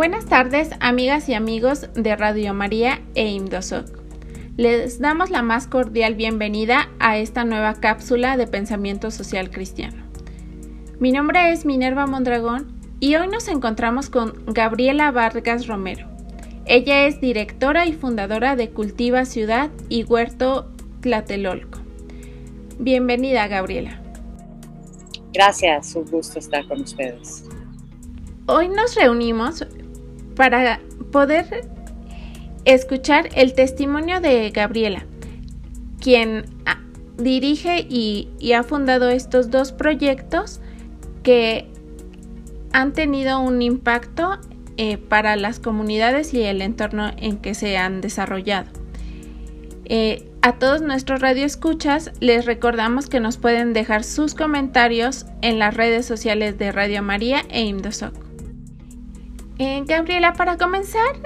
Buenas tardes, amigas y amigos de Radio María e Imdosoc. Les damos la más cordial bienvenida a esta nueva cápsula de pensamiento social cristiano. Mi nombre es Minerva Mondragón y hoy nos encontramos con Gabriela Vargas Romero. Ella es directora y fundadora de Cultiva Ciudad y Huerto Tlatelolco. Bienvenida, Gabriela. Gracias, un gusto estar con ustedes. Hoy nos reunimos para poder escuchar el testimonio de Gabriela, quien dirige y, ha fundado estos dos proyectos que han tenido un impacto eh, para las comunidades y el entorno en que se han desarrollado. Eh, a todos nuestros radioescuchas les recordamos que nos pueden dejar sus comentarios en las redes sociales de Radio María e Imdosoc. Eh, Gabriela, para comenzar,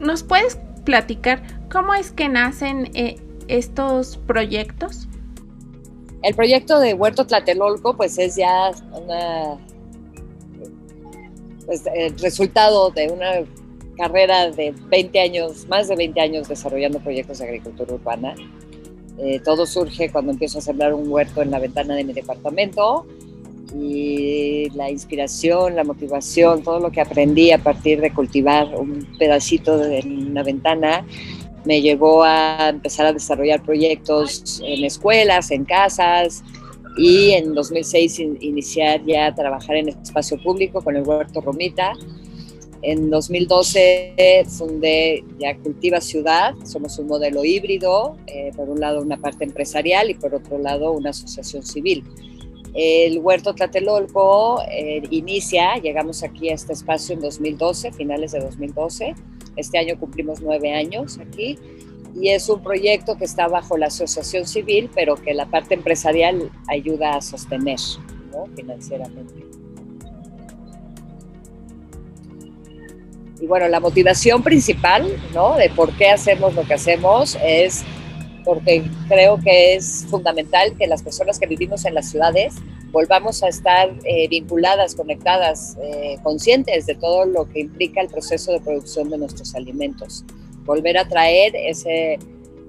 ¿nos puedes platicar cómo es que nacen eh, estos proyectos? El proyecto de Huerto Tlatelolco, pues es ya una, pues, el resultado de una carrera de 20 años, más de 20 años desarrollando proyectos de agricultura urbana. Eh, todo surge cuando empiezo a sembrar un huerto en la ventana de mi departamento y la inspiración, la motivación, todo lo que aprendí a partir de cultivar un pedacito de una ventana, me llevó a empezar a desarrollar proyectos en escuelas, en casas y en 2006 iniciar ya a trabajar en espacio público con el Huerto Romita. En 2012 fundé ya Cultiva Ciudad, somos un modelo híbrido, eh, por un lado una parte empresarial y por otro lado una asociación civil. El Huerto Tlatelolco eh, inicia, llegamos aquí a este espacio en 2012, finales de 2012. Este año cumplimos nueve años aquí y es un proyecto que está bajo la asociación civil, pero que la parte empresarial ayuda a sostener financieramente. Y bueno, la motivación principal ¿no? de por qué hacemos lo que hacemos es porque creo que es fundamental que las personas que vivimos en las ciudades volvamos a estar eh, vinculadas, conectadas, eh, conscientes de todo lo que implica el proceso de producción de nuestros alimentos. Volver a traer ese,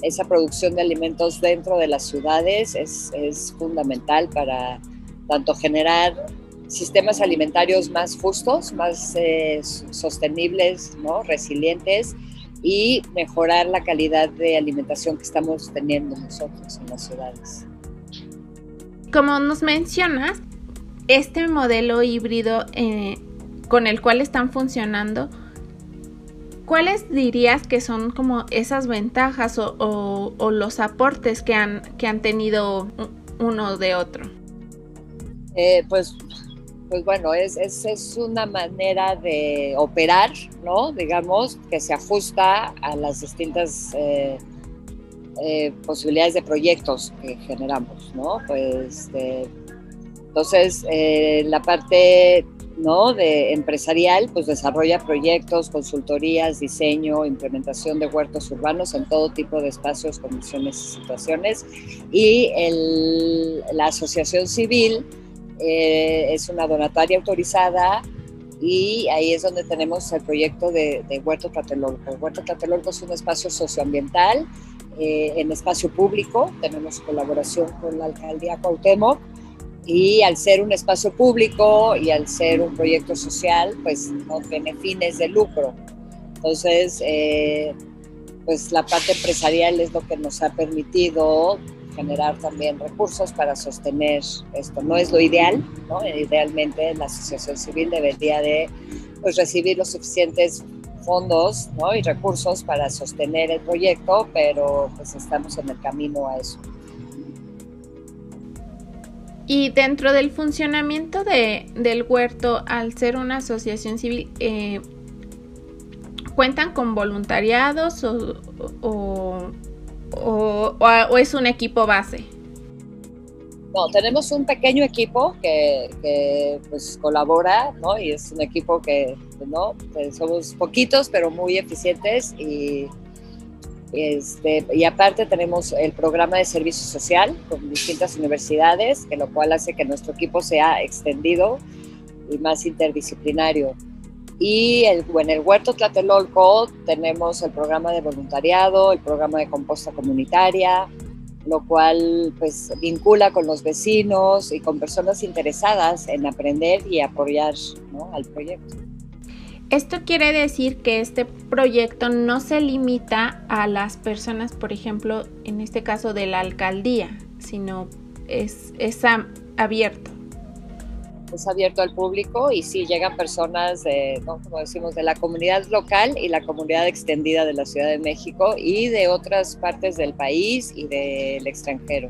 esa producción de alimentos dentro de las ciudades es, es fundamental para tanto generar sistemas alimentarios más justos, más eh, sostenibles, ¿no? resilientes y mejorar la calidad de alimentación que estamos teniendo nosotros en las ciudades. Como nos mencionas, este modelo híbrido eh, con el cual están funcionando, ¿cuáles dirías que son como esas ventajas o, los aportes que han, que han tenido uno de otro? Eh, pues pues bueno, es, es, una manera de operar, ¿no? Digamos, que se ajusta a las distintas eh, eh, posibilidades de proyectos que generamos, ¿no? Pues, este, entonces, eh, la parte, ¿no? De empresarial, pues desarrolla proyectos, consultorías, diseño, implementación de huertos urbanos en todo tipo de espacios, condiciones y situaciones. Y el, la asociación civil, eh, es una donataria autorizada y ahí es donde tenemos el proyecto de, Huerto Tlatelolco. Huerto Tlatelolco es un espacio socioambiental eh, en espacio público, tenemos colaboración con la alcaldía Cuauhtémoc y al ser un espacio público y al ser un proyecto social, pues no tiene fines de lucro. Entonces, eh, pues la parte empresarial es lo que nos ha permitido generar también recursos para sostener esto. No es lo ideal, ¿no? Idealmente la asociación civil debería de pues, recibir los suficientes fondos ¿no? y recursos para sostener el proyecto, pero pues estamos en el camino a eso. Y dentro del funcionamiento de, del huerto, al ser una asociación civil, eh, ¿cuentan con voluntariados o, o, es un equipo base? No, tenemos un pequeño equipo que, pues colabora, ¿no? Y es un equipo que, ¿no? somos poquitos, pero muy eficientes y, este, y aparte tenemos el programa de servicio social con distintas universidades, que lo cual hace que nuestro equipo sea extendido y más interdisciplinario. Y el, en el Huerto Tlatelolco tenemos el programa de voluntariado, el programa de composta comunitaria, lo cual pues vincula con los vecinos y con personas interesadas en aprender y apoyar al proyecto. Esto quiere decir que este proyecto no se limita a las personas, por ejemplo, en este caso de la alcaldía, sino es, es abierto es abierto al público y sí llegan personas, de, como decimos, de la comunidad local y la comunidad extendida de la Ciudad de México y de otras partes del país y del extranjero.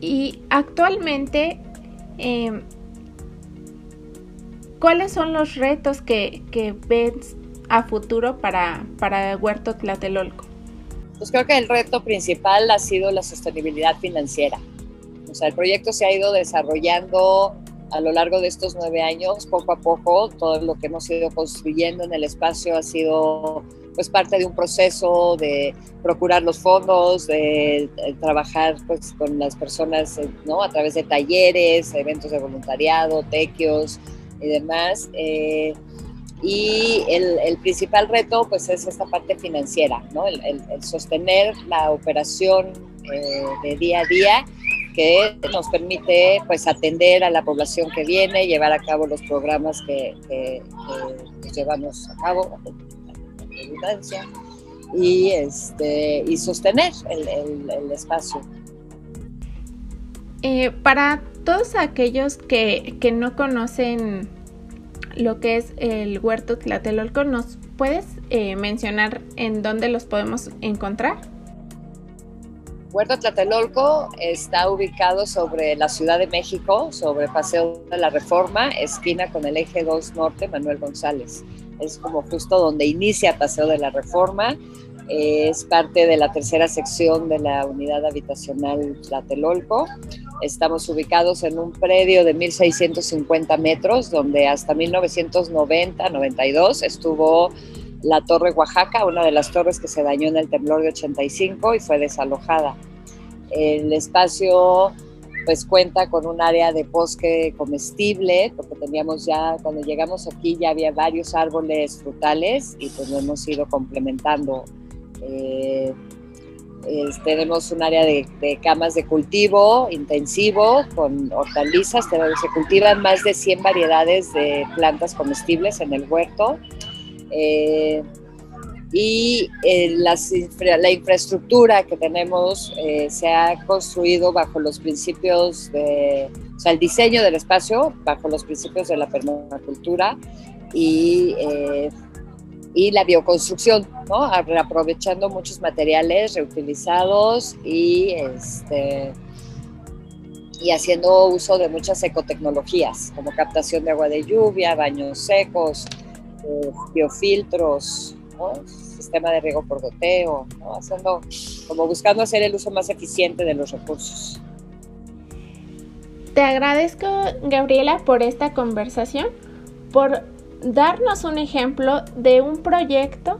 Y actualmente, em, ¿cuáles son los retos que, que ves a futuro para, para Huerto Tlatelolco? Pues creo que el reto principal ha sido la sostenibilidad financiera o sea, el proyecto se ha ido desarrollando a lo largo de estos nueve años, poco a poco, todo lo que hemos ido construyendo en el espacio ha sido pues parte de un proceso de procurar los fondos, de, trabajar pues con las personas, ¿no? A través de talleres, eventos de voluntariado, tequios y demás. Eh, y el, principal reto pues es esta parte financiera, ¿no? El, sostener la operación eh, de día a día que nos permite pues atender a la población que viene, llevar a cabo los programas que, llevamos a cabo, y, este, y sostener el, espacio. Eh, para todos aquellos que, que, no conocen lo que es el huerto Tlatelolco, ¿nos puedes eh, mencionar en dónde los podemos encontrar? Huerto Tlatelolco está ubicado sobre la Ciudad de México, sobre Paseo de la Reforma, esquina con el eje 2 Norte, Manuel González. Es como justo donde inicia Paseo de la Reforma. Es parte de la tercera sección de la unidad habitacional Tlatelolco. Estamos ubicados en un predio de 1.650 metros, donde hasta 1990-92 estuvo la Torre Oaxaca, una de las torres que se dañó en el temblor de 85 y fue desalojada. El espacio pues cuenta con un área de bosque comestible, porque teníamos ya, cuando llegamos aquí ya había varios árboles frutales y pues lo hemos ido complementando. Eh, tenemos un área de, camas de cultivo intensivo con hortalizas, se cultivan más de 100 variedades de plantas comestibles en el huerto. Eh, y eh, la infraestructura que tenemos eh, se ha construido bajo los principios de, o sea, el diseño del espacio bajo los principios de la permacultura y, y la bioconstrucción, ¿no? aprovechando muchos materiales reutilizados y, este, y haciendo uso de muchas ecotecnologías, como captación de agua de lluvia, baños secos, biofiltros, sistema de riego por goteo, Haciendo, como buscando hacer el uso más eficiente de los recursos. Te agradezco, Gabriela, por esta conversación, por darnos un ejemplo de un proyecto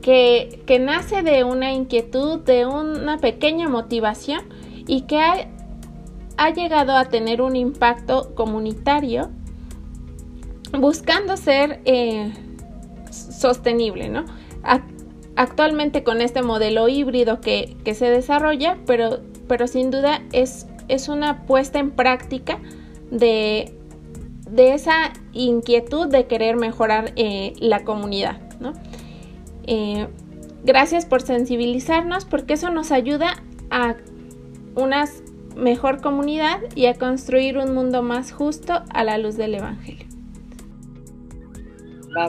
que, que nace de una inquietud, de una pequeña motivación y que ha, ha llegado a tener un impacto comunitario buscando ser eh, sostenible, ¿no? Actualmente con este modelo híbrido que, se desarrolla, pero, pero sin duda es, es una puesta en práctica de, de esa inquietud de querer mejorar eh, la comunidad, ¿no? Eh, gracias por sensibilizarnos porque eso nos ayuda a una mejor comunidad y a construir un mundo más justo a la luz del Evangelio.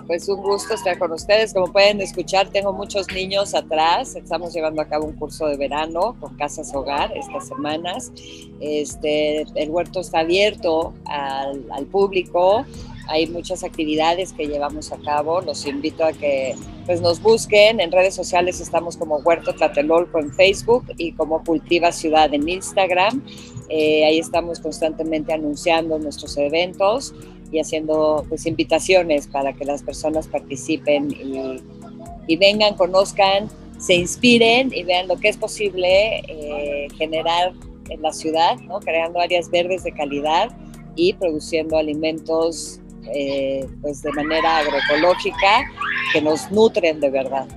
Pues un gusto estar con ustedes. Como pueden escuchar, tengo muchos niños atrás. Estamos llevando a cabo un curso de verano con Casas Hogar estas semanas. Este, el huerto está abierto al, al público. Hay muchas actividades que llevamos a cabo. Los invito a que pues, nos busquen. En redes sociales estamos como Huerto Tlatelolco en Facebook y como Cultiva Ciudad en Instagram. Eh, ahí estamos constantemente anunciando nuestros eventos y haciendo pues invitaciones para que las personas participen y, vengan, conozcan, se inspiren y vean lo que es posible eh, generar en la ciudad, ¿no? creando áreas verdes de calidad y produciendo alimentos eh, pues de manera agroecológica que nos nutren de verdad.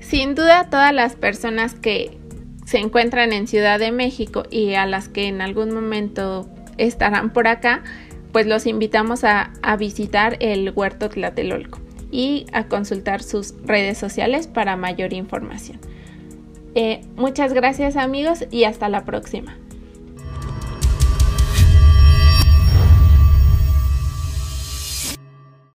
Sin duda todas las personas que se encuentran en Ciudad de México y a las que en algún momento estarán por acá, pues los invitamos a, visitar el Huerto Tlatelolco y a consultar sus redes sociales para mayor información. Eh, muchas gracias amigos y hasta la próxima.